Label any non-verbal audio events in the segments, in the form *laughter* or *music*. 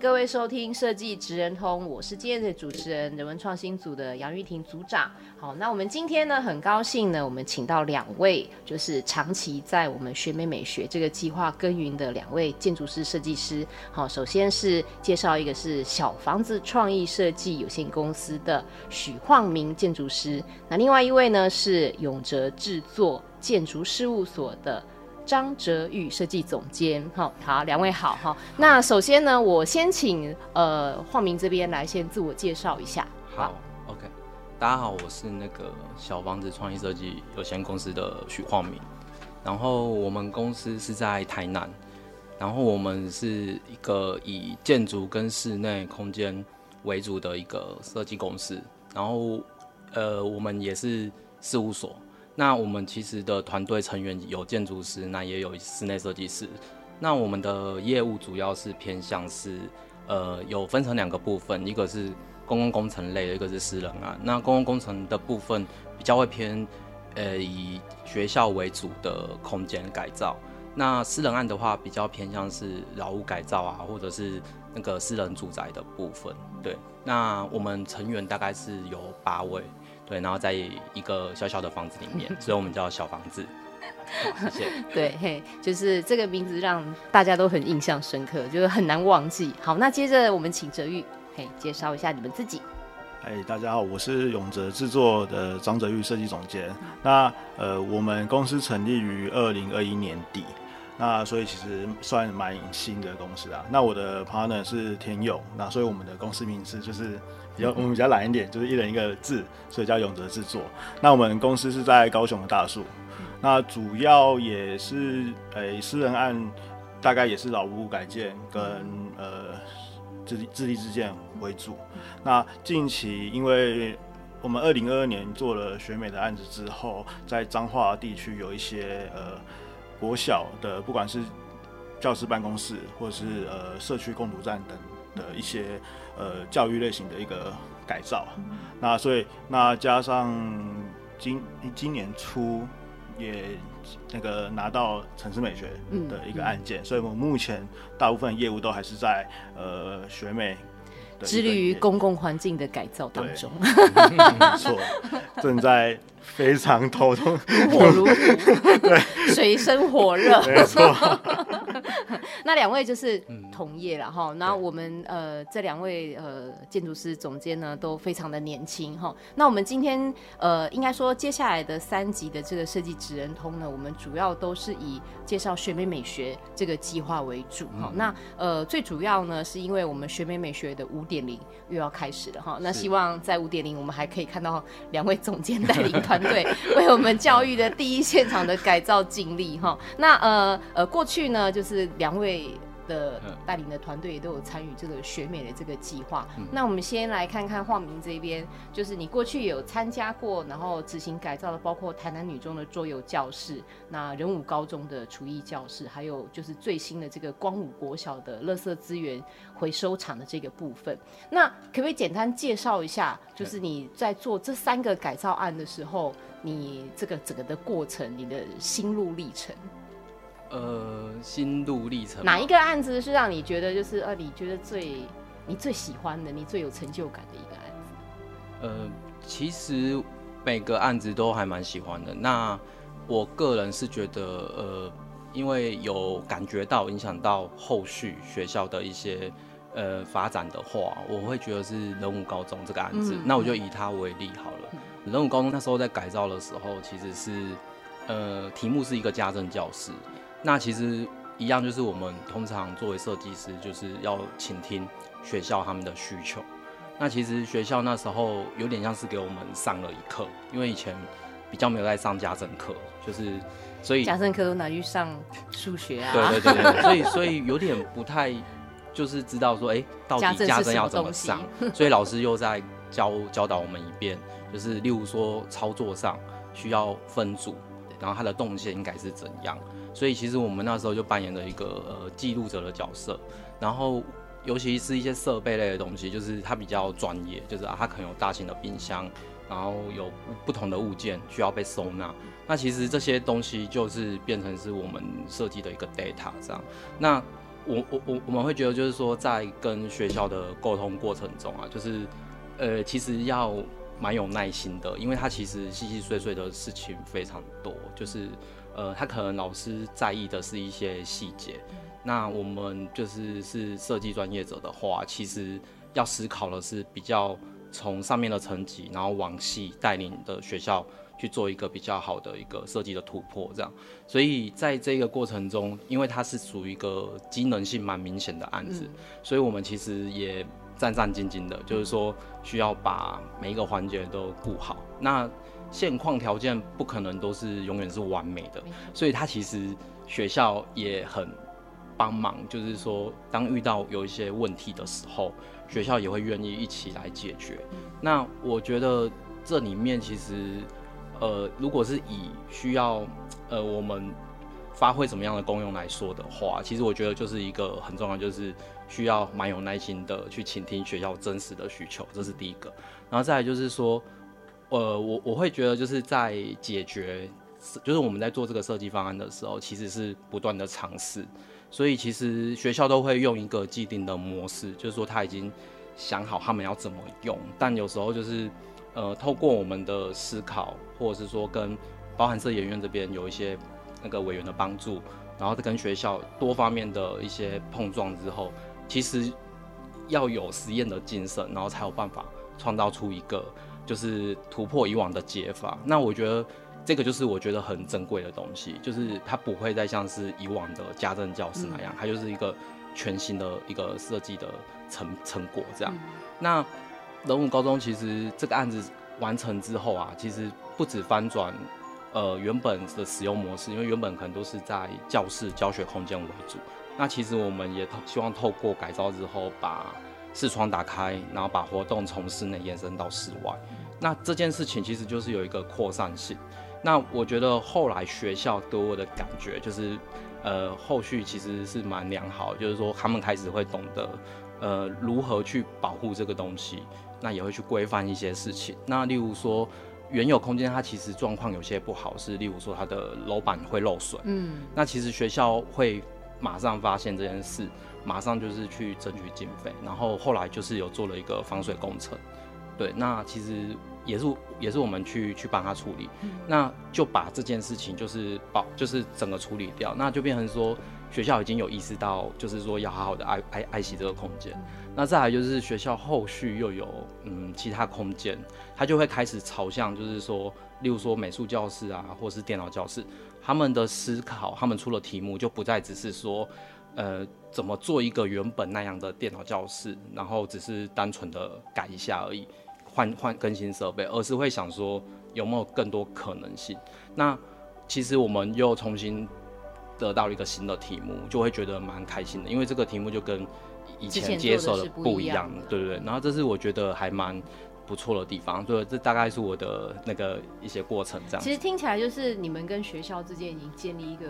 各位收听设计职人通，我是今天的主持人人文创新组的杨玉婷组长。好，那我们今天呢，很高兴呢，我们请到两位，就是长期在我们学美美学这个计划耕耘的两位建筑师设计师。好，首先是介绍一个是小房子创意设计有限公司的许晃明建筑师，那另外一位呢是永哲制作建筑事务所的。张哲宇设计总监，好，好，两位好哈。那首先呢，我先请呃晃明这边来先自我介绍一下。好，，OK，大家好，我是那个小房子创意设计有限公司的许晃明。然后我们公司是在台南，然后我们是一个以建筑跟室内空间为主的一个设计公司。然后呃，我们也是事务所。那我们其实的团队成员有建筑师，那也有室内设计师。那我们的业务主要是偏向是，呃，有分成两个部分，一个是公共工程类的，一个是私人案。那公共工程的部分比较会偏，呃，以学校为主的空间改造。那私人案的话，比较偏向是老屋改造啊，或者是那个私人住宅的部分。对，那我们成员大概是有八位。对，然后在一个小小的房子里面，*laughs* 所以我们叫小房子。谢谢。*laughs* 对，嘿，就是这个名字让大家都很印象深刻，就是很难忘记。好，那接着我们请哲玉，嘿，介绍一下你们自己。哎，大家好，我是永哲制作的张哲玉设计总监。那呃，我们公司成立于二零二一年底。那所以其实算蛮新的公司啊。那我的 partner 是田勇，那所以我们的公司名字就是比较我们比较懒一点，就是一人一个字，所以叫永泽制作。那我们公司是在高雄的大树，那主要也是诶、欸、私人案，大概也是老屋改建跟呃自立自立自建为主。那近期因为我们二零二二年做了学美的案子之后，在彰化地区有一些呃。国小的不管是教师办公室，或者是呃社区共读站等的一些呃教育类型的一个改造，那所以那加上今今年初也那个拿到城市美学的一个案件，所以我们目前大部分业务都还是在呃学美。致力于公共环境的改造当中，没错，正在非常头痛，火如，*laughs* 对，水深火热，没错。*laughs* 那两位就是同业了哈，那我们呃这两位呃建筑师总监呢都非常的年轻哈。那我们今天呃应该说接下来的三集的这个设计职人通呢，我们主要都是以介绍学美美学这个计划为主哈。嗯、那呃最主要呢是因为我们学美美学的五点零又要开始了哈。那希望在五点零我们还可以看到两位总监带领团队 *laughs* 为我们教育的第一现场的改造经历哈。那呃呃过去呢就是两位。的带领的团队也都有参与这个学美的这个计划。嗯、那我们先来看看晃明这边，就是你过去有参加过，然后执行改造的，包括台南女中的桌游教室，那仁武高中的厨艺教室，还有就是最新的这个光武国小的垃圾资源回收厂的这个部分。那可不可以简单介绍一下，就是你在做这三个改造案的时候，你这个整个的过程，你的心路历程？呃，心路历程，哪一个案子是让你觉得就是呃，你觉得最你最喜欢的，你最有成就感的一个案子？呃，其实每个案子都还蛮喜欢的。那我个人是觉得，呃，因为有感觉到影响到后续学校的一些呃发展的话，我会觉得是人武高中这个案子。嗯、那我就以它为例好了。仁、嗯、武高中那时候在改造的时候，其实是呃题目是一个家政教室。那其实一样，就是我们通常作为设计师，就是要倾听学校他们的需求。那其实学校那时候有点像是给我们上了一课，因为以前比较没有在上家政课，就是所以家政课都拿去上数学啊。对对对对，*laughs* 所以所以有点不太就是知道说，哎、欸，到底家政要怎么上？所以老师又在教教导我们一遍，就是例如说操作上需要分组，然后它的动线应该是怎样。所以其实我们那时候就扮演了一个呃记录者的角色，然后。尤其是一些设备类的东西，就是它比较专业，就是啊，它可能有大型的冰箱，然后有不同的物件需要被收纳。那其实这些东西就是变成是我们设计的一个 data 这样。那我我我我们会觉得就是说，在跟学校的沟通过程中啊，就是呃，其实要蛮有耐心的，因为它其实细细碎碎的事情非常多，就是呃，他可能老师在意的是一些细节。那我们就是是设计专业者的话，其实要思考的是比较从上面的层级，然后往细带领的学校去做一个比较好的一个设计的突破，这样。所以在这个过程中，因为它是属于一个机能性蛮明显的案子，嗯，所以我们其实也战战兢兢的，就是说需要把每一个环节都顾好。那现况条件不可能都是永远是完美的，所以他其实学校也很。帮忙，就是说，当遇到有一些问题的时候，学校也会愿意一起来解决。那我觉得这里面其实，呃，如果是以需要，呃，我们发挥什么样的功用来说的话，其实我觉得就是一个很重要，就是需要蛮有耐心的去倾听学校真实的需求，这是第一个。然后再来就是说，呃，我我会觉得就是在解决，就是我们在做这个设计方案的时候，其实是不断的尝试。所以其实学校都会用一个既定的模式，就是说他已经想好他们要怎么用，但有时候就是呃透过我们的思考，或者是说跟包含设研院这边有一些那个委员的帮助，然后再跟学校多方面的一些碰撞之后，其实要有实验的精神，然后才有办法创造出一个就是突破以往的解法。那我觉得。这个就是我觉得很珍贵的东西，就是它不会再像是以往的家政教室那样，它就是一个全新的一个设计的成成果这样。那人武高中其实这个案子完成之后啊，其实不止翻转呃原本的使用模式，因为原本可能都是在教室教学空间为主。那其实我们也希望透过改造之后，把视窗打开，然后把活动从室内延伸到室外。那这件事情其实就是有一个扩散性。那我觉得后来学校给我的感觉就是，呃，后续其实是蛮良好，就是说他们开始会懂得，呃，如何去保护这个东西，那也会去规范一些事情。那例如说，原有空间它其实状况有些不好，是例如说它的楼板会漏水，嗯，那其实学校会马上发现这件事，马上就是去争取经费，然后后来就是有做了一个防水工程，对，那其实。也是也是我们去去帮他处理，嗯，那就把这件事情就是保就是整个处理掉，那就变成说学校已经有意识到，就是说要好好的爱爱爱惜这个空间，嗯。那再来就是学校后续又有嗯其他空间，他就会开始朝向就是说，例如说美术教室啊，或是电脑教室，他们的思考，他们出了题目就不再只是说，呃怎么做一个原本那样的电脑教室，然后只是单纯的改一下而已。换换更新设备，而是会想说有没有更多可能性。那其实我们又重新得到了一个新的题目，就会觉得蛮开心的，因为这个题目就跟以前接受的不一样，对不对。然后这是我觉得还蛮不错的地方，对，这大概是我的那个一些过程这样。其实听起来就是你们跟学校之间已经建立一个。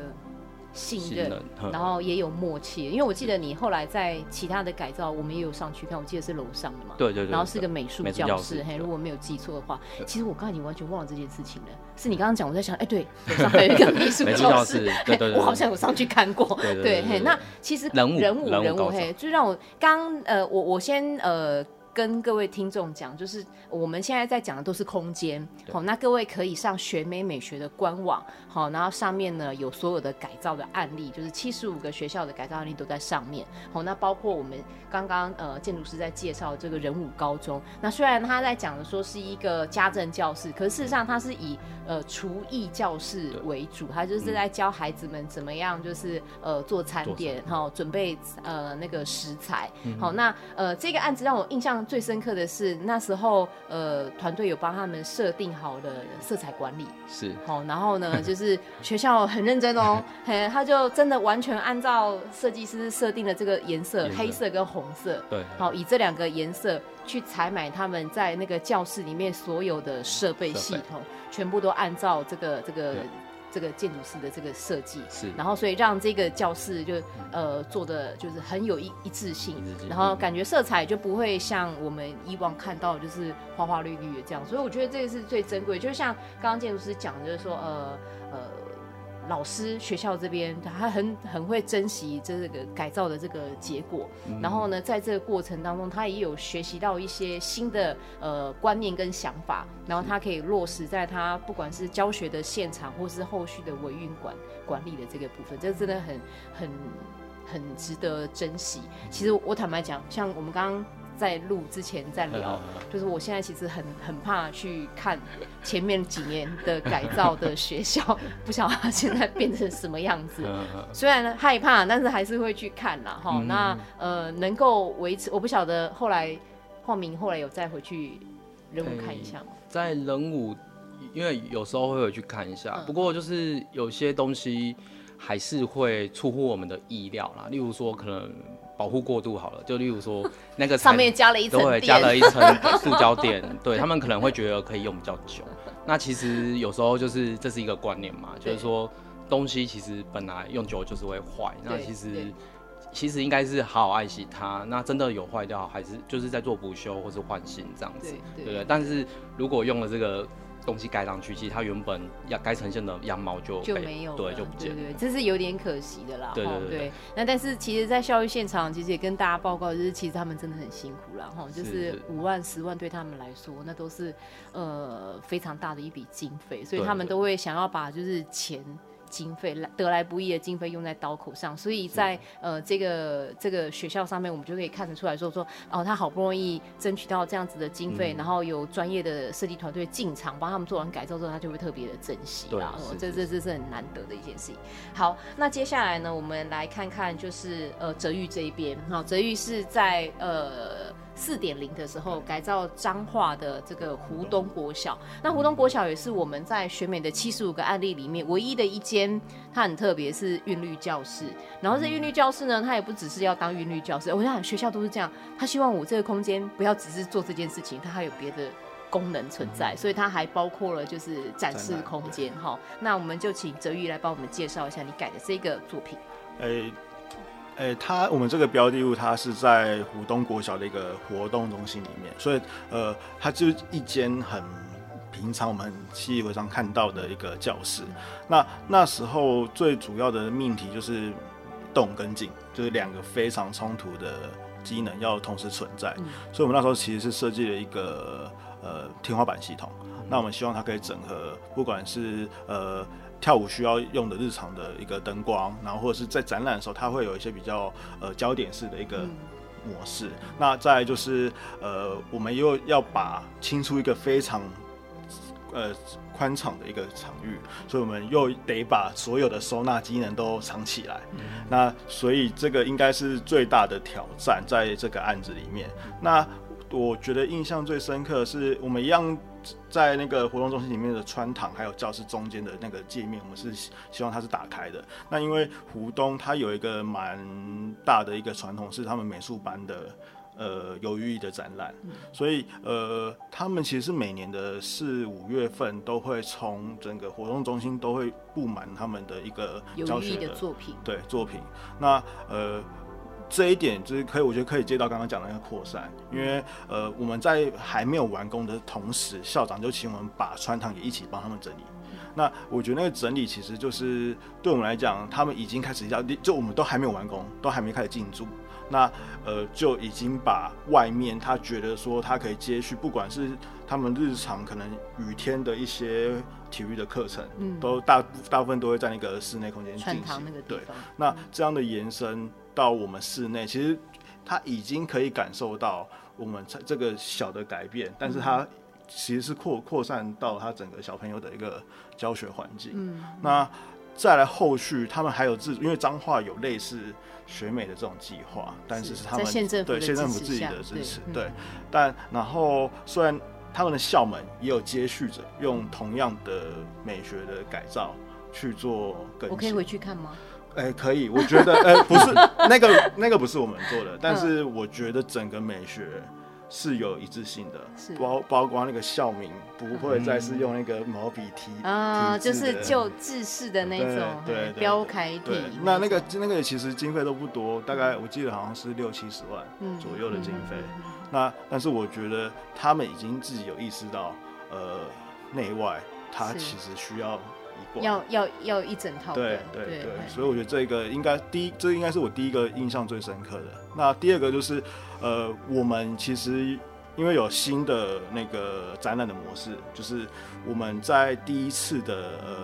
信任，然后也有默契，因为我记得你后来在其他的改造，我们也有上去看，我记得是楼上的嘛，对对对，然后是个美术教室，嘿，如果没有记错的话，其实我刚才已经完全忘了这件事情了，是你刚刚讲，我在想，哎，对，楼上还有一个美术教室，对对对，我好像有上去看过，对，嘿，那其实人物人物人物，嘿，就让我刚呃，我我先呃。跟各位听众讲，就是我们现在在讲的都是空间，好，那各位可以上学美美学的官网，好，然后上面呢有所有的改造的案例，就是七十五个学校的改造案例都在上面，好，那包括我们刚刚呃建筑师在介绍这个仁武高中，那虽然他在讲的说是一个家政教室，可是事实上他是以呃厨艺教室为主，他就是在教孩子们怎么样就是呃做餐点，好，准备呃那个食材，好，那呃这个案子让我印象。象最深刻的是那时候，呃，团队有帮他们设定好的色彩管理，是。好，然后呢，*laughs* 就是学校很认真哦，*laughs* 嘿，他就真的完全按照设计师设定的这个颜色，颜色。黑色跟红色，对，好，以这两个颜色去采买他们在那个教室里面所有的设备系统，全部都按照这个这个。这个建筑师的这个设计是，然后所以让这个教室就呃做的就是很有一一致性，然后感觉色彩就不会像我们以往看到就是花花绿绿的这样，所以我觉得这个是最珍贵，就像刚刚建筑师讲的，就是说呃呃。老师学校这边，他很很会珍惜这个改造的这个结果，嗯、然后呢，在这个过程当中，他也有学习到一些新的呃观念跟想法，然后他可以落实在他不管是教学的现场，或是后续的维运管管理的这个部分，这真的很很很值得珍惜。其实我坦白讲，像我们刚刚。在录之前在聊，就是我现在其实很很怕去看前面几年的改造的学校，*laughs* 不晓得它现在变成什么样子。*laughs* 虽然害怕，但是还是会去看啦。哈。那呃，能够维持，我不晓得后来晃明后来有再回去人武看一下吗？在人武，因为有时候会回去看一下，不过就是有些东西还是会出乎我们的意料啦，例如说可能。保护过度好了，就例如说 *laughs* 那个上面加了一层，对，加了一层塑胶垫，*laughs* 对他们可能会觉得可以用比较久。那其实有时候就是这是一个观念嘛，就是说东西其实本来用久就是会坏。那其实其实应该是好好爱惜它。那真的有坏掉，还是就是在做补修或是换新这样子，对不对？但是如果用了这个。东西盖上去，其实它原本要该呈现的样貌就就没有，对，就不见了。对，对，对，这是有点可惜的啦。对对对。那但是其实，在教育现场，其实也跟大家报告，就是其实他们真的很辛苦啦。哈，就是五万、十万对他们来说，那都是呃非常大的一笔经费，所以他们都会想要把就是钱。经费来得来不易的经费用在刀口上，所以在呃这个这个学校上面，我们就可以看得出来说说哦，他好不容易争取到这样子的经费，嗯、然后有专业的设计团队进场帮他们做完改造之后，他就会特别的珍惜啦。哦，这这这是很难得的一件事情。好，那接下来呢，我们来看看就是呃泽玉这一边，好，泽玉是在呃。四点零的时候改造彰化的这个湖东国小，那湖东国小也是我们在选美的七十五个案例里面唯一的一间，它很特别，是韵律教室。然后这韵律教室呢，它也不只是要当韵律教室，我想学校都是这样，他希望我这个空间不要只是做这件事情，它还有别的功能存在，所以它还包括了就是展示空间哈。那我们就请泽玉来帮我们介绍一下你改的这个作品。欸诶、欸，它我们这个标的物，它是在湖东国小的一个活动中心里面，所以呃，它就是一间很平常我们习以为常看到的一个教室。那那时候最主要的命题就是动跟静，就是两个非常冲突的机能要同时存在。所以我们那时候其实是设计了一个呃天花板系统。那我们希望它可以整合，不管是呃。跳舞需要用的日常的一个灯光，然后或者是在展览的时候，它会有一些比较呃焦点式的一个模式。嗯、那再来就是呃，我们又要把清出一个非常呃宽敞的一个场域，所以我们又得把所有的收纳机能都藏起来。嗯、那所以这个应该是最大的挑战，在这个案子里面。那我觉得印象最深刻的是我们一样。在那个活动中心里面的穿堂，还有教室中间的那个界面，我们是希望它是打开的。那因为湖东它有一个蛮大的一个传统，是他们美术班的呃有寓意的展览，嗯、所以呃他们其实是每年的四五月份都会从整个活动中心都会布满他们的一个教学的，的作品，对作品。那呃。这一点就是可以，我觉得可以接到刚刚讲的那个扩散，因为呃我们在还没有完工的同时，校长就请我们把穿堂也一起帮他们整理。那我觉得那个整理其实就是对我们来讲，他们已经开始要，就我们都还没有完工，都还没开始进驻，那呃就已经把外面他觉得说他可以接续，不管是他们日常可能雨天的一些体育的课程，嗯，都大大部分都会在那个室内空间进行。那个地方。对，那这样的延伸。到我们室内，其实他已经可以感受到我们这个小的改变，但是他其实是扩扩散到他整个小朋友的一个教学环境。嗯，那再来后续他们还有自，因为彰化有类似学美的这种计划，但是是他们县政府对县政府自己的支持，对，但然后虽然他们的校门也有接续着用同样的美学的改造去做更新，我可以回去看吗？哎、欸，可以，我觉得，哎、欸，不是 *laughs* 那个那个不是我们做的，但是我觉得整个美学是有一致性的，是包包括那个校名不会再是用那个毛笔体啊，就是旧制式的那种对标楷体。那那个那个其实经费都不多，大概我记得好像是六七十万左右的经费。那但是我觉得他们已经自己有意识到，呃，内外他其实需要。要要要一整套的，对对对，对，所以我觉得这个应该第一，这应该是我第一个印象最深刻的。那第二个就是，呃，我们其实因为有新的那个展览的模式，就是我们在第一次的呃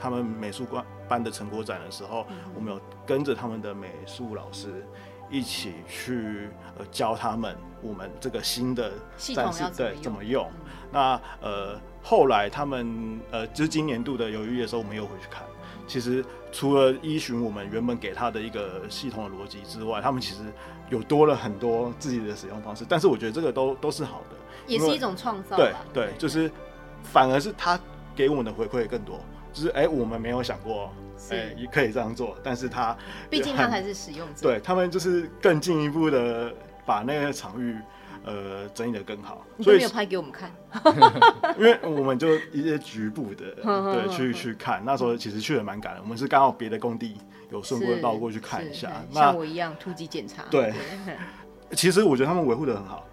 他们美术馆办的成果展的时候，嗯、我们有跟着他们的美术老师一起去呃教他们我们这个新的战士对怎么用。嗯、那呃。后来他们呃，就是今年度的友谊的时候，我们又回去看。其实除了依循我们原本给他的一个系统的逻辑之外，他们其实有多了很多自己的使用方式。但是我觉得这个都都是好的，也是一种创造。对对，就是反而是他给我们的回馈更多，就是哎、欸，我们没有想过哎、欸、也可以这样做，但是他毕竟他才是使用者，对他们就是更进一步的把那个场域。呃，整理的更好，所以没有拍给我们看，*laughs* 因为我们就一些局部的，*laughs* 对，去去看。那时候其实去的蛮赶的，我们是刚好别的工地有顺过绕过去看一下。像我一样突击检查。对，*laughs* 其实我觉得他们维护的很好。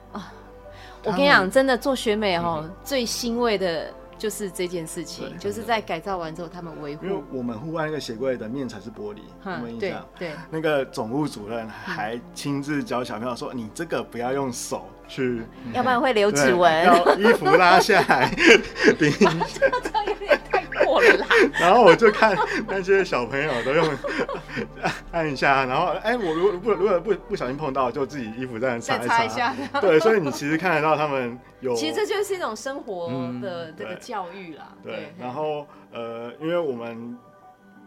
我跟你讲，真的做学美哦，最欣慰的。就是这件事情，就是在改造完之后，他们维护。因为我们户外那个鞋柜的面材是玻璃，有没有印象？对，那个总务主任还亲自教小朋友说：“你这个不要用手去，要不然会留指纹。要衣服拉下来，*laughs* 顶 *laughs* 这样有点 *laughs* 然后我就看那些小朋友都用 *laughs* 按一下，然后哎，我如果不如果不不小心碰到，就自己衣服这样擦一擦。一下。对，所以你其实看得到他们有。其实这就是一种生活的这个。教育啦，对，对然后呃，因为我们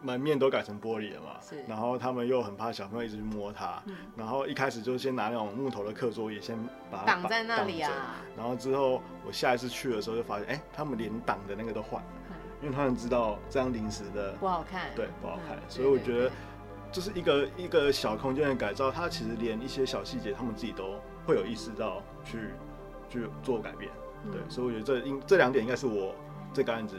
门面都改成玻璃了嘛，是，然后他们又很怕小朋友一直去摸它，嗯、然后一开始就先拿那种木头的课桌椅先把它挡在那里啊，然后之后我下一次去的时候就发现，哎，他们连挡的那个都换了，嗯、因为他们知道这样临时的不好看，对，不好看，嗯、所以我觉得就是一个一个小空间的改造，它其实连一些小细节他们自己都会有意识到去去做改变。对，所以我觉得这应这两点应该是我这个案子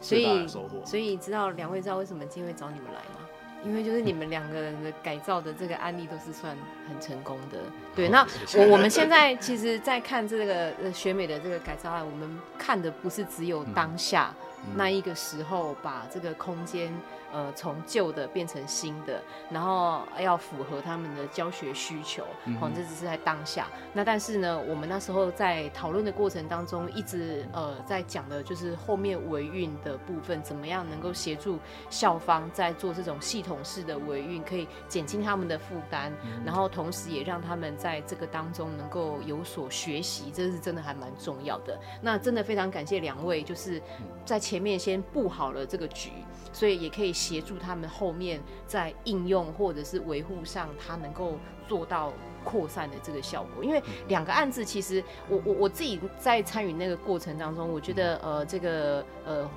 最大的收获。所以知道两位知道为什么今天会找你们来吗？因为就是你们两个人的改造的这个案例都是算很成功的。对，那我我们现在其实，在看这个呃学美的这个改造案，我们看的不是只有当下那一个时候把这个空间。呃，从旧的变成新的，然后要符合他们的教学需求，好、嗯哼，这只是在当下。那但是呢，我们那时候在讨论的过程当中，一直呃在讲的就是后面维运的部分，怎么样能够协助校方在做这种系统式的维运，可以减轻他们的负担，嗯、然后同时也让他们在这个当中能够有所学习，这是真的还蛮重要的。那真的非常感谢两位，就是在前面先布好了这个局。所以也可以协助他们后面在应用或者是维护上，他能够做到扩散的这个效果。因为两个案子，其实我我我自己在参与那个过程当中，我觉得呃这个呃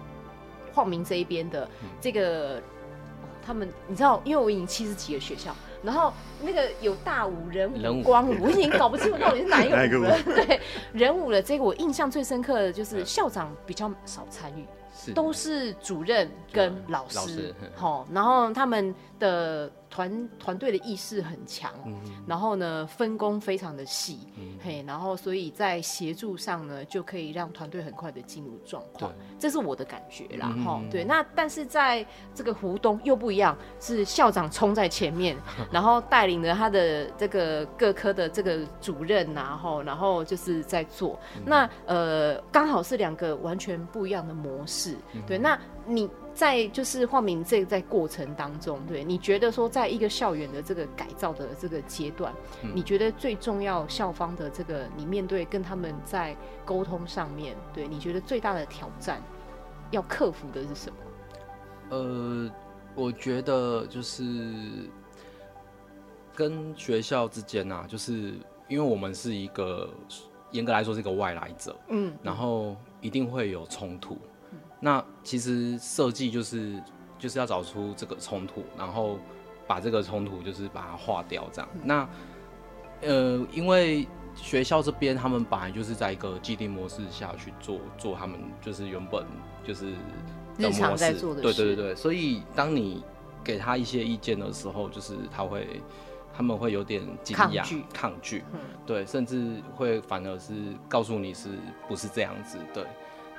晃明这一边的这个他们，你知道，因为我已经七十几个学校，然后那个有大五、人武、光武，我已经搞不清楚到底是哪一个 *laughs* 武了。*laughs* 对，人武的这个我印象最深刻的就是校长比较少参与。都是主任跟老师，好，然后他们的。团团队的意识很强，嗯、然后呢，分工非常的细，嗯、嘿，然后所以在协助上呢，就可以让团队很快的进入状况，这是我的感觉啦，哈、嗯，对，那但是在这个湖东又不一样，是校长冲在前面，*laughs* 然后带领着他的这个各科的这个主任然后然后就是在做，嗯、那呃，刚好是两个完全不一样的模式，嗯、对，那你。在就是化名这个在过程当中，对，你觉得说，在一个校园的这个改造的这个阶段，嗯、你觉得最重要校方的这个你面对跟他们在沟通上面，对，你觉得最大的挑战要克服的是什么？呃，我觉得就是跟学校之间啊，就是因为我们是一个严格来说是一个外来者，嗯，然后一定会有冲突。嗯、那其实设计就是就是要找出这个冲突，然后把这个冲突就是把它化掉，这样。嗯、那呃，因为学校这边他们本来就是在一个既定模式下去做做他们就是原本就是日常在做的事，对对对对。所以当你给他一些意见的时候，就是他会他们会有点惊讶、抗拒，抗拒，嗯、对，甚至会反而是告诉你是不是这样子，对。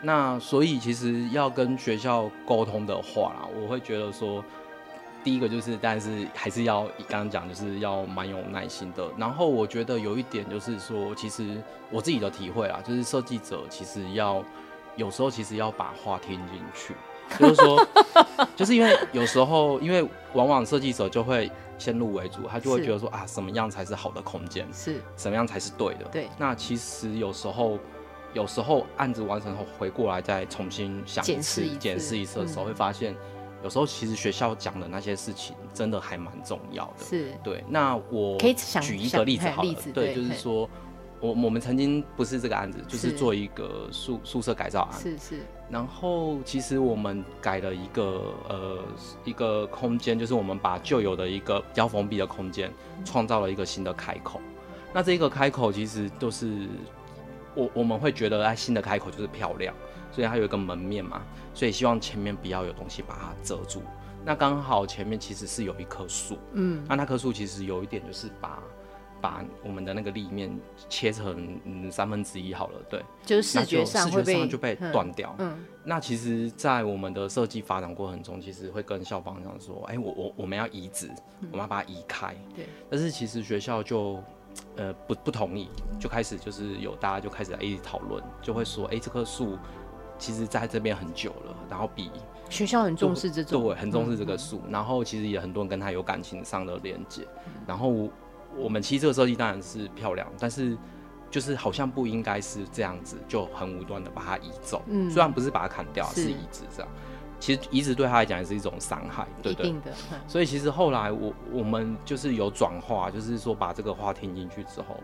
那所以其实要跟学校沟通的话啦，我会觉得说。第一个就是，但是还是要刚刚讲，就是要蛮有耐心的。然后我觉得有一点就是说，其实我自己的体会啊，就是设计者其实要有时候其实要把话听进去，就是说，*laughs* 就是因为有时候，因为往往设计者就会先入为主，他就会觉得说啊，什么样才是好的空间，是什么样才是对的。对。那其实有时候，有时候案子完成后回过来再重新想一次，检视一次的时候，会发现。有时候其实学校讲的那些事情真的还蛮重要的，是对。那我可以举一个例子好了，对，就是说我我们曾经不是这个案子，就是做一个宿宿舍改造案，是是。然后其实我们改了一个呃一个空间，就是我们把旧有的一个比较封闭的空间，创造了一个新的开口。那这个开口其实都是我我们会觉得，哎，新的开口就是漂亮。所以它有一个门面嘛，所以希望前面不要有东西把它遮住。那刚好前面其实是有一棵树，嗯，那那棵树其实有一点就是把把我们的那个立面切成嗯三分之一好了，对，就是视觉上视觉上就被断掉。嗯，那其实，在我们的设计发展过程中，其实会跟校方这样说，哎、欸，我我我们要移植，我们要把它移开。对，但是其实学校就呃不不同意，就开始就是有大家就开始一起讨论，就会说，哎、欸，这棵树。其实在这边很久了，然后比学校很重视这种，对，很重视这个树，嗯、然后其实也很多人跟他有感情上的连接。嗯、然后我们其实这个设计当然是漂亮，但是就是好像不应该是这样子，就很无端的把它移走。嗯，虽然不是把它砍掉，是移植这样。其实移植对他来讲也是一种伤害，对不对？的所以其实后来我我们就是有转化，就是说把这个话听进去之后，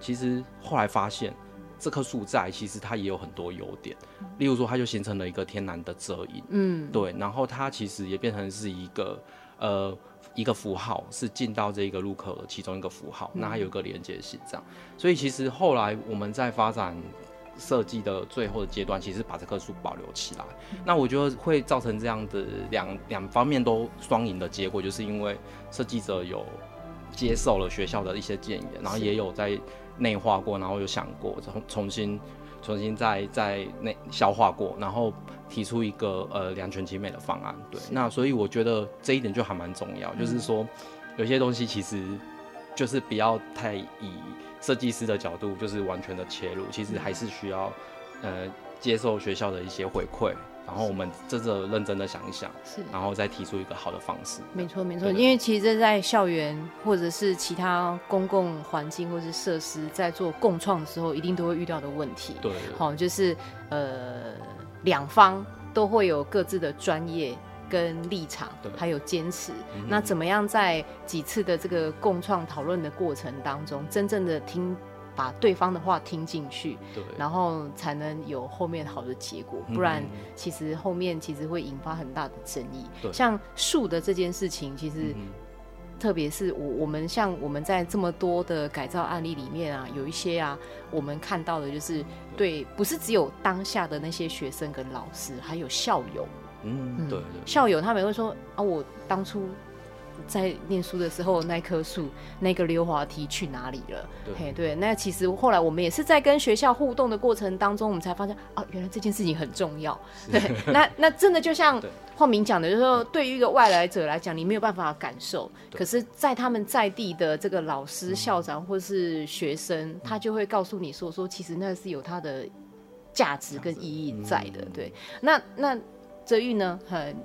其实后来发现。这棵树在，其实它也有很多优点，例如说，它就形成了一个天然的遮影，嗯，对，然后它其实也变成是一个，呃，一个符号，是进到这个入口的其中一个符号，那它有一个连接性，这样，所以其实后来我们在发展设计的最后的阶段，其实把这棵树保留起来，那我觉得会造成这样的两两方面都双赢的结果，就是因为设计者有接受了学校的一些建议，然后也有在。内化过，然后有想过，重重新重新再再内消化过，然后提出一个呃两全其美的方案。对，那所以我觉得这一点就还蛮重要，嗯、就是说有些东西其实就是不要太以设计师的角度就是完全的切入，其实还是需要呃接受学校的一些回馈。然后我们真的认真的想一想，是，然后再提出一个好的方式。没错，没错，因为其实这在校园或者是其他公共环境或是设施在做共创的时候，一定都会遇到的问题。对，好，就是呃，两方都会有各自的专业跟立场，还有坚持。那怎么样在几次的这个共创讨论的过程当中，真正的听？把对方的话听进去，对，然后才能有后面好的结果。不然，其实后面其实会引发很大的争议。像树的这件事情，其实特别是我我们像我们在这么多的改造案例里面啊，有一些啊，我们看到的就是对，不是只有当下的那些学生跟老师，还有校友。嗯，对，对，校友他们会说啊，我当初。在念书的时候，那棵树、那个溜滑梯去哪里了？对，嘿，对，那其实后来我们也是在跟学校互动的过程当中，我们才发现，哦，原来这件事情很重要。对，*laughs* 那那真的就像晃明讲的，就是说，对于一个外来者来讲，你没有办法感受，可是，在他们在地的这个老师、校长或是学生，嗯、他就会告诉你说，说其实那是有它的价值跟意义在的。嗯、对，那那。泽玉呢？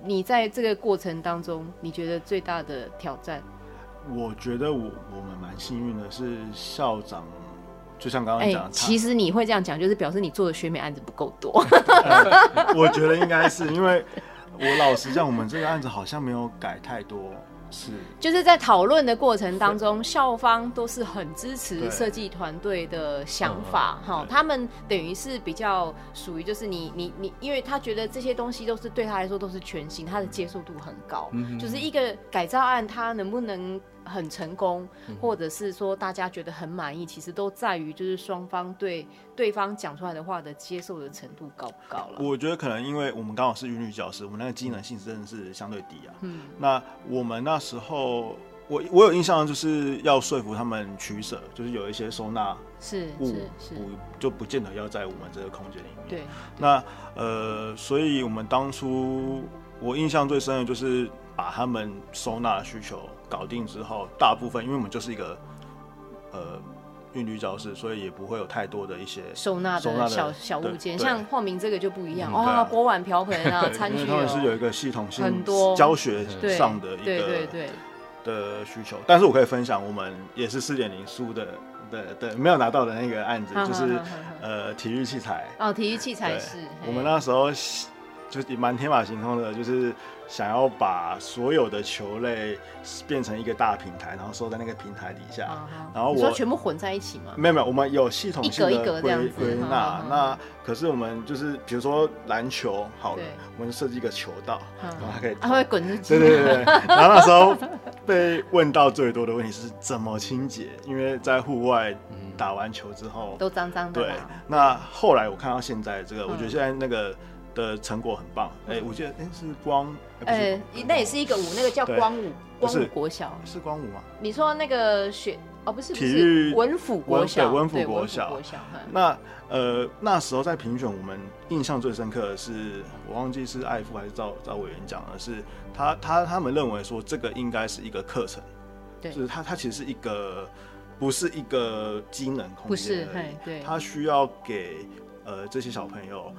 你在这个过程当中，你觉得最大的挑战？我觉得我我们蛮幸运的，是校长，就像刚刚讲，其实你会这样讲，就是表示你做的学美案子不够多。我觉得应该是因为，我老实讲，我们这个案子好像没有改太多。是，就是在讨论的过程当中，校方都是很支持设计团队的想法，哈，他们等于是比较属于就是你你你，因为他觉得这些东西都是对他来说都是全新，他的接受度很高，嗯，就是一个改造案，他能不能很成功，或者是说大家觉得很满意，其实都在于就是双方对对方讲出来的话的接受的程度高不高了。我觉得可能因为我们刚好是韵律教师，我们那个机能性真的是相对低啊。嗯，那我们那时候我我有印象就是要说服他们取舍，就是有一些收纳是物是不就不见得要在我们这个空间里面。对，对那呃，所以我们当初我印象最深的就是把他们收纳的需求。搞定之后，大部分因为我们就是一个呃韵律教室，所以也不会有太多的一些收纳的小小物件。像晃明这个就不一样哦，锅碗瓢盆啊，餐具、哦。他们是有一个系统性很多教学上的一个对对对的需求。但是我可以分享，我们也是四点零书的对对没有拿到的那个案子，就是呃体育器材哦，体育器材是我们那时候就是蛮天马行空的，就是。想要把所有的球类变成一个大平台，然后收在那个平台底下。Uh-huh. 然后我说全部混在一起吗？没有没有，我们有系统性的归归纳。Uh-huh. 那可是我们就是比如说篮球好了，我们设计一个球道，uh-huh. 然后它可以，它会滚出去。对对对。*laughs* 然后那时候被问到最多的问题是怎么清洁，因为在户外打完球之后都脏脏的。对。那后来我看到现在这个，我觉得现在那个。的成果很棒，哎、欸，我记得哎、欸、是光，呃、欸，那也是一个舞，那个叫光舞，光舞国小。是，是光舞吗？你说那个学哦，不是，体育文府国小，文府国小，国小那呃那时候在评选，我们印象最深刻的是，我忘记是艾夫还是赵赵委员讲的是，他他他们认为说这个应该是一个课程，对，就是他他其实是一个不是一个机能空间，不是，对，他需要给呃这些小朋友。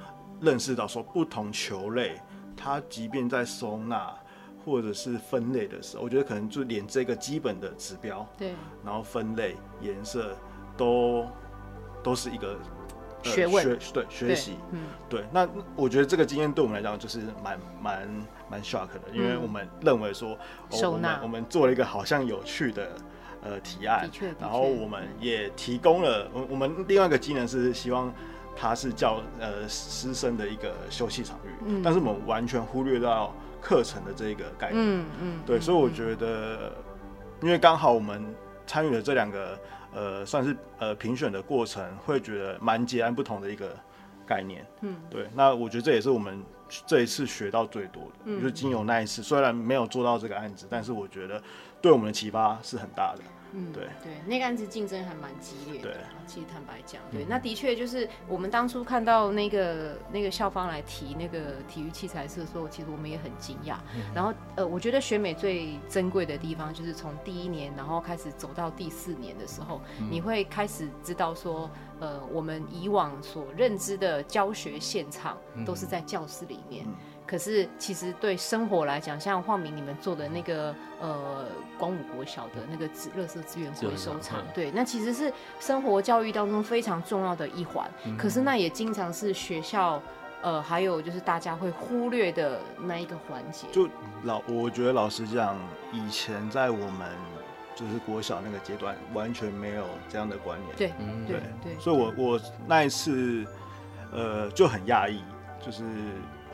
认识到说不同球类，它即便在收纳或者是分类的时候，我觉得可能就连这个基本的指标，对，然后分类颜色都都是一个、呃、学问，学对学习，嗯，对。那我觉得这个经验对我们来讲就是蛮蛮蛮 shock 的，因为我们认为说收纳、哦，我们做了一个好像有趣的呃提案，然后我们也提供了我我们另外一个技能是希望。它是教呃师生的一个休息场域，嗯，但是我们完全忽略到课程的这个概念，嗯嗯，对，所以我觉得，因为刚好我们参与了这两个呃算是呃评选的过程，会觉得蛮截然不同的一个概念，嗯，对，那我觉得这也是我们这一次学到最多的，嗯，就是经由那一次，虽然没有做到这个案子，但是我觉得对我们的启发是很大的。嗯，对对，那个案子竞争还蛮激烈的。对，其实坦白讲，对，嗯、那的确就是我们当初看到那个那个校方来提那个体育器材室的时候，其实我们也很惊讶。嗯、然后呃，我觉得学美最珍贵的地方，就是从第一年然后开始走到第四年的时候，嗯、你会开始知道说，呃，我们以往所认知的教学现场都是在教室里面。可是，其实对生活来讲，像晃明你们做的那个呃光武国小的那个资垃圾资源回收场，对，那其实是生活教育当中非常重要的一环。嗯。可是那也经常是学校呃还有就是大家会忽略的那一个环节。就老，我觉得老实讲，以前在我们就是国小那个阶段，完全没有这样的观念。对，嗯，对对。所以我我那一次呃就很讶异，就是。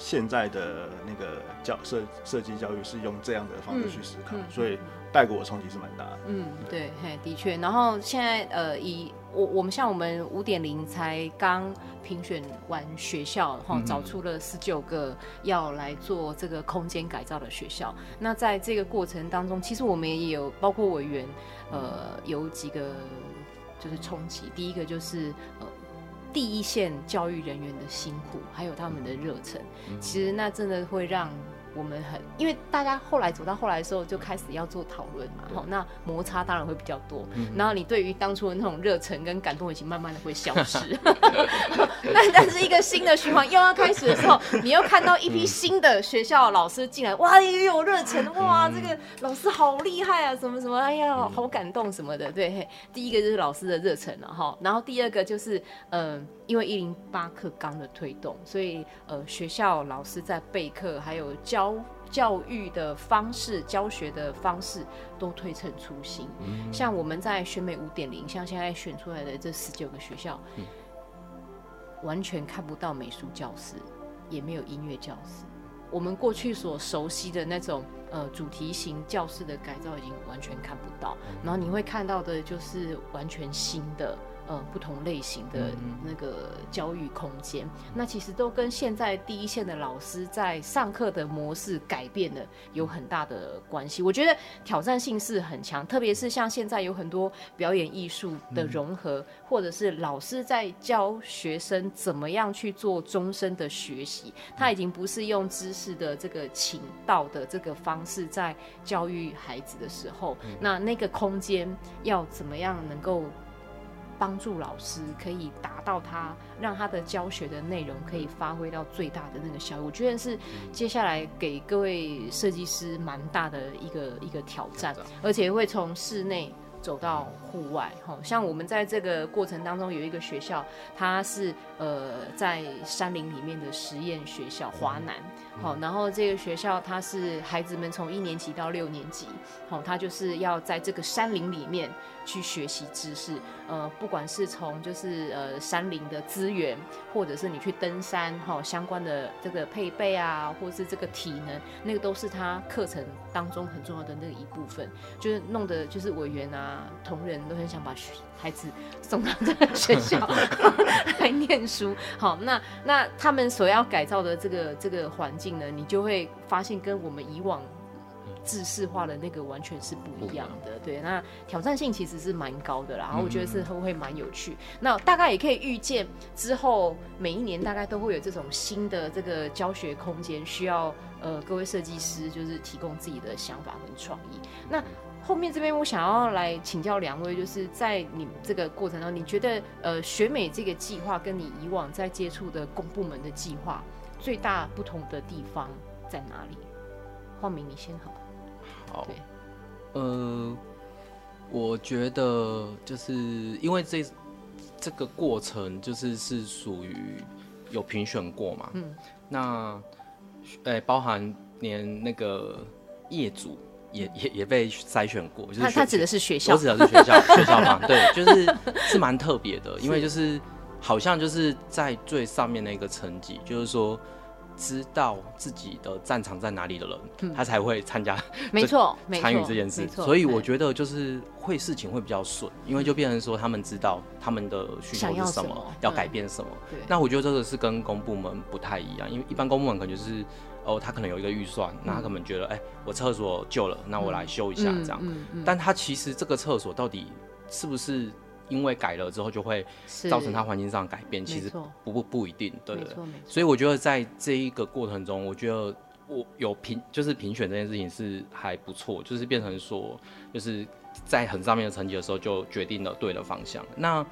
现在的那个教设设计教育是用这样的方式去思考，嗯嗯、所以带给我冲击是蛮大的。嗯，对，嘿，的确。然后现在呃，以我我们像我们五点零才刚评选完学校，哈、嗯，找出了十九个要来做这个空间改造的学校。那在这个过程当中，其实我们也有包括委员，呃，有几个就是冲击。第一个就是呃。第一线教育人员的辛苦，还有他们的热忱，其实那真的会让。我们很，因为大家后来走到后来的时候，就开始要做讨论嘛，好，那摩擦当然会比较多。嗯、然后你对于当初的那种热忱跟感动，已经慢慢的会消失。*laughs* *laughs* 但但是一个新的循环又要开始的时候，你又看到一批新的学校的老师进来，哇，也有热忱，哇，这个老师好厉害啊，什么什么，哎呀，好感动什么的。对，第一个就是老师的热忱了哈，然后第二个就是嗯。呃因为一零八课纲的推动，所以呃学校老师在备课还有教教育的方式、教学的方式都推陈出新。嗯、像我们在选美五点零，像现在选出来的这十九个学校，嗯、完全看不到美术教室，也没有音乐教室。我们过去所熟悉的那种呃主题型教室的改造已经完全看不到，然后你会看到的就是完全新的。呃，不同类型的那个教育空间，嗯、那其实都跟现在第一线的老师在上课的模式改变的有很大的关系。我觉得挑战性是很强，特别是像现在有很多表演艺术的融合，嗯、或者是老师在教学生怎么样去做终身的学习，他已经不是用知识的这个请道的这个方式在教育孩子的时候，嗯、那那个空间要怎么样能够帮助老师可以达到他让他的教学的内容可以发挥到最大的那个效果，我觉得是接下来给各位设计师蛮大的一个一个挑战，而且会从室内走到户外。像我们在这个过程当中有一个学校，它是呃在山林里面的实验学校华南。好，然后这个学校它是孩子们从一年级到六年级，好，他就是要在这个山林里面去学习知识，呃，不管是从就是呃山林的资源，或者是你去登山哈相关的这个配备啊，或者是这个体能，那个都是他课程当中很重要的那一部分，就是弄得就是委员啊同仁都很想把学孩子送到这个学校 *laughs* 来念书。好，那那他们所要改造的这个这个环境呢。你就会发现跟我们以往制式化的那个完全是不一样的，对，那挑战性其实是蛮高的啦，然后我觉得是会会蛮有趣。那大概也可以预见之后每一年大概都会有这种新的这个教学空间，需要呃各位设计师就是提供自己的想法跟创意。那后面这边我想要来请教两位，就是在你这个过程当中，你觉得呃学美这个计划跟你以往在接触的公部门的计划？最大不同的地方在哪里？晃明，你先好。好。呃，我觉得就是因为这这个过程就是是属于有评选过嘛。嗯。那，呃、欸，包含连那个业主也也也被筛选过，就是他他指的是学校，我指的是学校 *laughs* 学校嘛。对，就是是蛮特别的，因为就是。好像就是在最上面的一个层级，就是说知道自己的战场在哪里的人，嗯、他才会参加，没错，参与这件事。所以我觉得就是会事情会比较顺，因为就变成说他们知道他们的需求是什么，要改变什么。对那我觉得这个是跟公部门不太一样，因为一般公部门可能就是哦，他可能有一个预算，那他可能觉得哎、欸，我厕所旧了，那我来修一下这样。嗯嗯嗯、但他其实这个厕所到底是不是？因为改了之后就会造成它环境上改变，其实不不不一定，对对。所以我觉得在这一个过程中，我觉得我有评就是评选这件事情是还不错，就是变成说就是在很上面的成绩的时候就决定了对的方向。那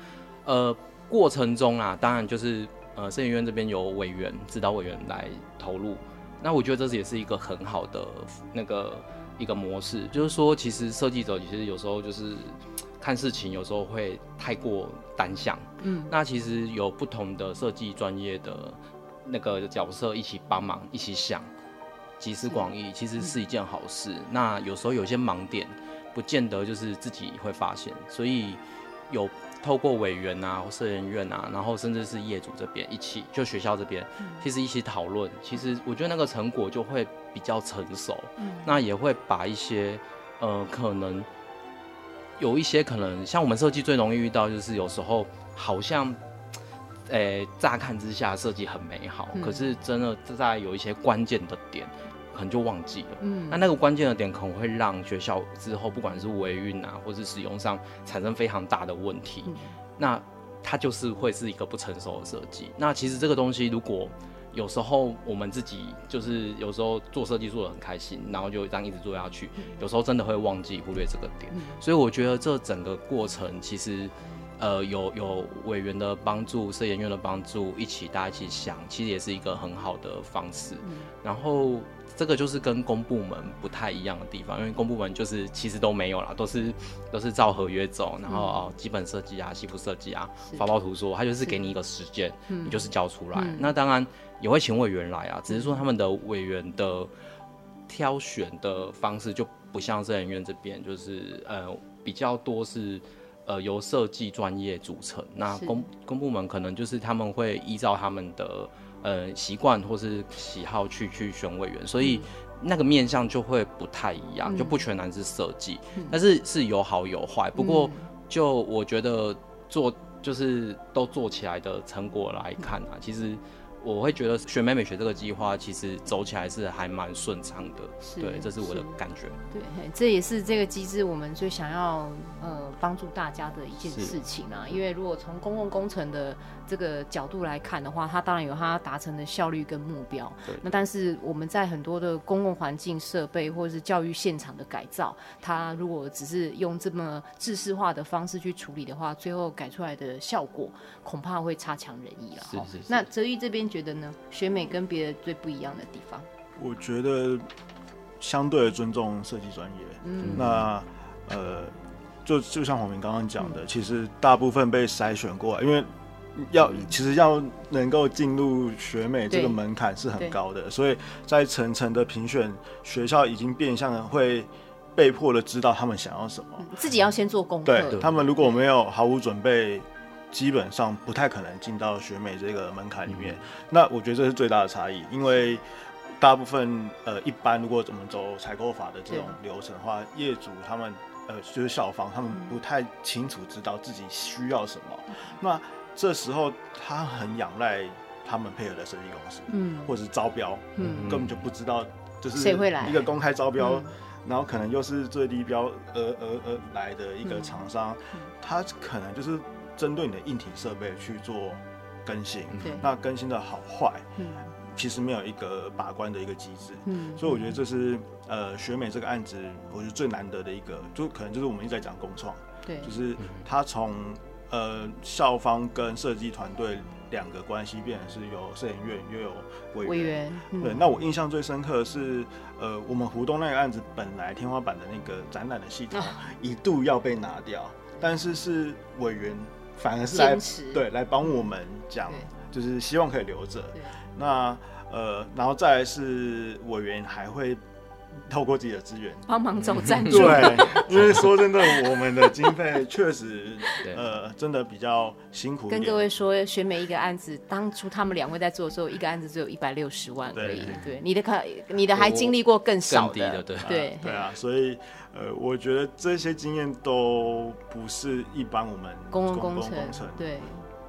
呃过程中啊，当然就是呃设计院这边有委员指导委员来投入，那我觉得这也是一个很好的那个一个模式，就是说其实设计者其实有时候就是。看事情有时候会太过单向，嗯，那其实有不同的设计专业的那个角色一起帮忙，一起想，集思广益，其实是一件好事。嗯、那有时候有些盲点，不见得就是自己会发现，所以有透过委员啊或设研院啊，然后甚至是业主这边一起，就学校这边，其实一起讨论，其实我觉得那个成果就会比较成熟，嗯，那也会把一些呃可能。有一些可能，像我们设计最容易遇到，就是有时候好像，诶、欸，乍看之下设计很美好，嗯、可是真的在有一些关键的点，可能就忘记了。嗯，那那个关键的点可能会让学校之后不管是维运啊，或是使用上产生非常大的问题。嗯、那它就是会是一个不成熟的设计。那其实这个东西如果。有时候我们自己就是有时候做设计做的很开心，然后就这样一直做下去。有时候真的会忘记忽略这个点，所以我觉得这整个过程其实，呃，有有委员的帮助、设研院的帮助，一起大家一起想，其实也是一个很好的方式。然后这个就是跟公部门不太一样的地方，因为公部门就是其实都没有啦，都是都是照合约走，然后哦基本设计啊、西部设计啊、发包图说，他就是给你一个时间，你就是交出来。那当然也会请委员来啊，只是说他们的委员的挑选的方式就不像设计院这边，就是呃比较多是呃由设计专业组成，那公公部门可能就是他们会依照他们的。呃，习惯或是喜好去去选委员，所以那个面向就会不太一样，嗯、就不全然是设计，嗯、但是是有好有坏。不过，就我觉得做就是都做起来的成果来看啊，其实。我会觉得学美美学这个计划其实走起来是还蛮顺畅的，是对，这是我的感觉。对，这也是这个机制我们最想要呃帮助大家的一件事情啊。因为如果从公共工程的这个角度来看的话，它当然有它达成的效率跟目标。对那但是我们在很多的公共环境设备或者是教育现场的改造，它如果只是用这么制式化的方式去处理的话，最后改出来的效果恐怕会差强人意了。是是是。那泽宇这边。觉得呢？学美跟别的最不一样的地方，我觉得相对的尊重设计专业。嗯，那呃，就就像黄明刚刚讲的，嗯、其实大部分被筛选过来，因为要其实要能够进入学美这个门槛是很高的，所以在层层的评选，学校已经变相的会被迫的知道他们想要什么，嗯、自己要先做功课。对，他们如果没有毫无准备。基本上不太可能进到学美这个门槛里面，嗯、那我觉得这是最大的差异，因为大部分呃一般如果怎么走采购法的这种流程的话，业主他们呃就是校方他们不太清楚知道自己需要什么，嗯、那这时候他很仰赖他们配合的设计公司，嗯，或者是招标，嗯，根本就不知道就是谁会来。一个公开招标，然后可能又是最低标而而而来的一个厂商，嗯、他可能就是。针对你的硬体设备去做更新，对。那更新的好坏，嗯、其实没有一个把关的一个机制，嗯、所以我觉得这是呃学美这个案子，我觉得最难得的一个，就可能就是我们一直在讲共创，对，就是他从呃校方跟设计团队两个关系变成是有摄影院又有委员，委员嗯、对，那我印象最深刻的是呃我们湖东那个案子本来天花板的那个展览的系统一度要被拿掉，啊、但是是委员。反而是来对来帮我们讲，就是希望可以留着。那呃，然后再来是委员还会透过自己的资源帮忙找赞助。对，因为说真的，我们的经费 *laughs* 确实呃真的比较辛苦。跟各位说，选美一个案子，当初他们两位在做的时候，一个案子只有一百六十万而已。对，你的可你的还经历过更少的，的对对对啊，所以。呃，我觉得这些经验都不是一般我们公共工程对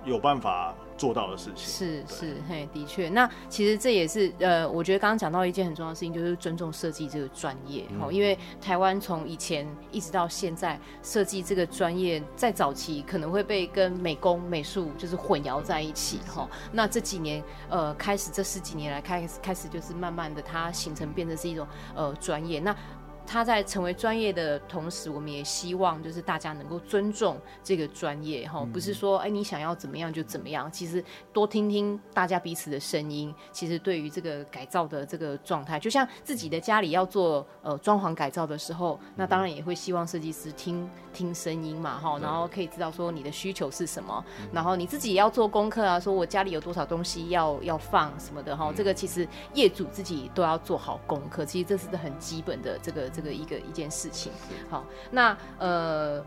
有办法做到的事情。是是，嘿，的确。那其实这也是呃，我觉得刚刚讲到一件很重要的事情，就是尊重设计这个专业。哈、嗯，因为台湾从以前一直到现在，设计这个专业在早期可能会被跟美工、美术就是混淆在一起。哈，那这几年呃，开始这十几年来开始开始就是慢慢的它形成变成是一种呃专业。那他在成为专业的同时，我们也希望就是大家能够尊重这个专业哈，不是说哎你想要怎么样就怎么样。其实多听听大家彼此的声音，其实对于这个改造的这个状态，就像自己的家里要做呃装潢改造的时候，那当然也会希望设计师听听声音嘛哈，然后可以知道说你的需求是什么，然后你自己也要做功课啊，说我家里有多少东西要要放什么的哈，这个其实业主自己都要做好功课，其实这是很基本的这个。这个一个一件事情，好，那呃，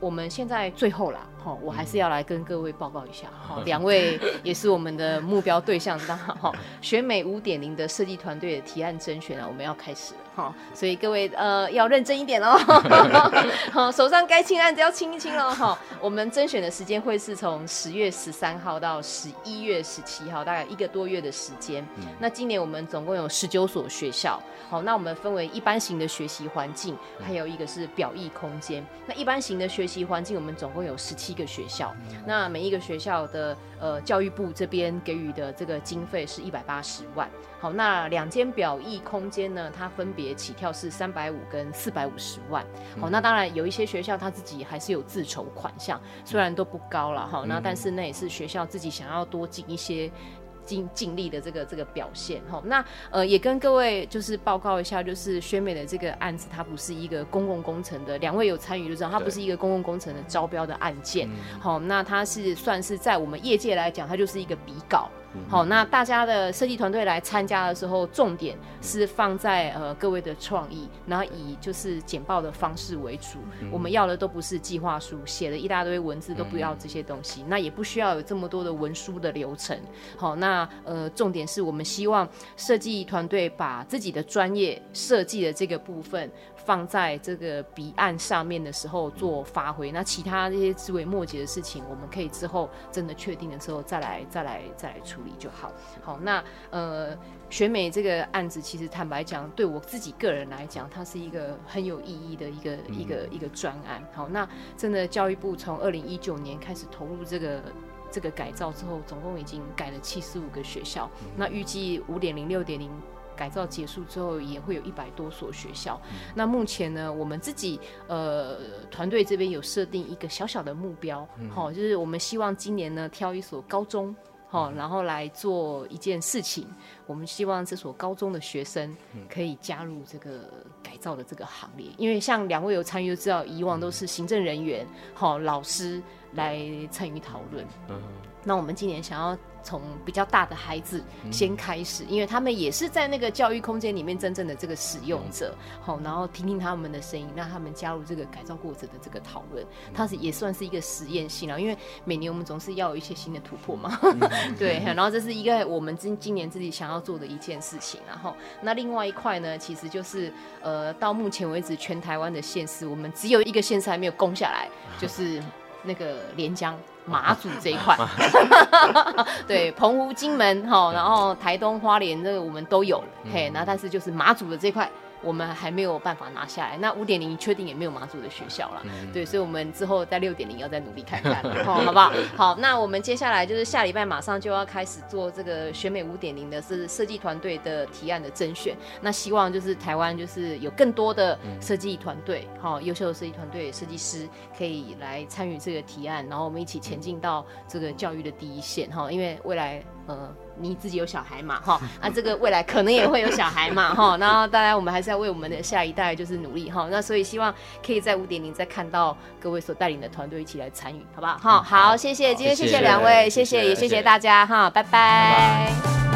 我们现在最后啦，哈，我还是要来跟各位报告一下，哈，*laughs* 两位也是我们的目标对象，当然哈，选美五点零的设计团队的提案甄选啊，我们要开始了。好，所以各位呃要认真一点哦。*laughs* 好，手上该清案子要清一清喽。哈，我们甄选的时间会是从十月十三号到十一月十七号，大概一个多月的时间。嗯、那今年我们总共有十九所学校。好，那我们分为一般型的学习环境，还有一个是表意空间。那一般型的学习环境，我们总共有十七个学校。那每一个学校的呃教育部这边给予的这个经费是一百八十万。好，那两间表意空间呢，它分别起跳是三百五跟四百五十万。好，那当然有一些学校他自己还是有自筹款项，虽然都不高了哈。那但是那也是学校自己想要多进一些尽尽力的这个这个表现哈。那呃也跟各位就是报告一下，就是宣美的这个案子，它不是一个公共工程的，两位有参与就知道，它不是一个公共工程的招标的案件。好，那它是算是在我们业界来讲，它就是一个比稿。好，那大家的设计团队来参加的时候，重点是放在呃各位的创意，然后以就是简报的方式为主。我们要的都不是计划书，写了一大堆文字，都不要这些东西。那也不需要有这么多的文书的流程。好，那呃重点是我们希望设计团队把自己的专业设计的这个部分。放在这个彼岸上面的时候做发挥，那其他这些枝微末节的事情，我们可以之后真的确定的时候再来、再来、再来处理就好。好，那呃，选美这个案子，其实坦白讲，对我自己个人来讲，它是一个很有意义的一个、嗯、一个一个专案。好，那真的教育部从二零一九年开始投入这个这个改造之后，总共已经改了七十五个学校，嗯、那预计五点零、六点零。改造结束之后，也会有一百多所学校。嗯、那目前呢，我们自己呃团队这边有设定一个小小的目标，好、就是我们希望今年呢挑一所高中，好、哦，然后来做一件事情。我们希望这所高中的学生可以加入这个改造的这个行列，因为像两位有参与就知道，以往都是行政人员、好、哦、老师来参与讨论。嗯，那我们今年想要。从比较大的孩子先开始，因为他们也是在那个教育空间里面真正的这个使用者，好，然后听听他们的声音，让他们加入这个改造过程的这个讨论，它是也算是一个实验性了，因为每年我们总是要有一些新的突破嘛，*laughs* 对，然后这是一个我们今今年自己想要做的一件事情，然后那另外一块呢，其实就是呃，到目前为止全台湾的县市，我们只有一个县市还没有攻下来，就是那个连江。马祖这一块，*laughs* 对，澎湖、金门，哈，然后台东、花莲，这个我们都有，嘿，那但是就是马祖的这块。我们还没有办法拿下来，那五点零确定也没有马祖的学校了，嗯、对，所以我们之后在六点零要再努力看看，*laughs* 好，好不好？好，那我们接下来就是下礼拜马上就要开始做这个选美五点零的是设计团队的提案的甄选，那希望就是台湾就是有更多的设计团队，好、嗯，优秀的设计团队设计师可以来参与这个提案，然后我们一起前进到这个教育的第一线，哈，因为未来。呃，你自己有小孩嘛？哈，那 *laughs* 这个未来可能也会有小孩嘛？*laughs* 哈，然后当然我们还是要为我们的下一代就是努力哈。那所以希望可以在五点零再看到各位所带领的团队一起来参与，好不好？哈，好，谢谢，今天谢谢两位，谢谢，也谢谢大家哈，拜拜。拜拜。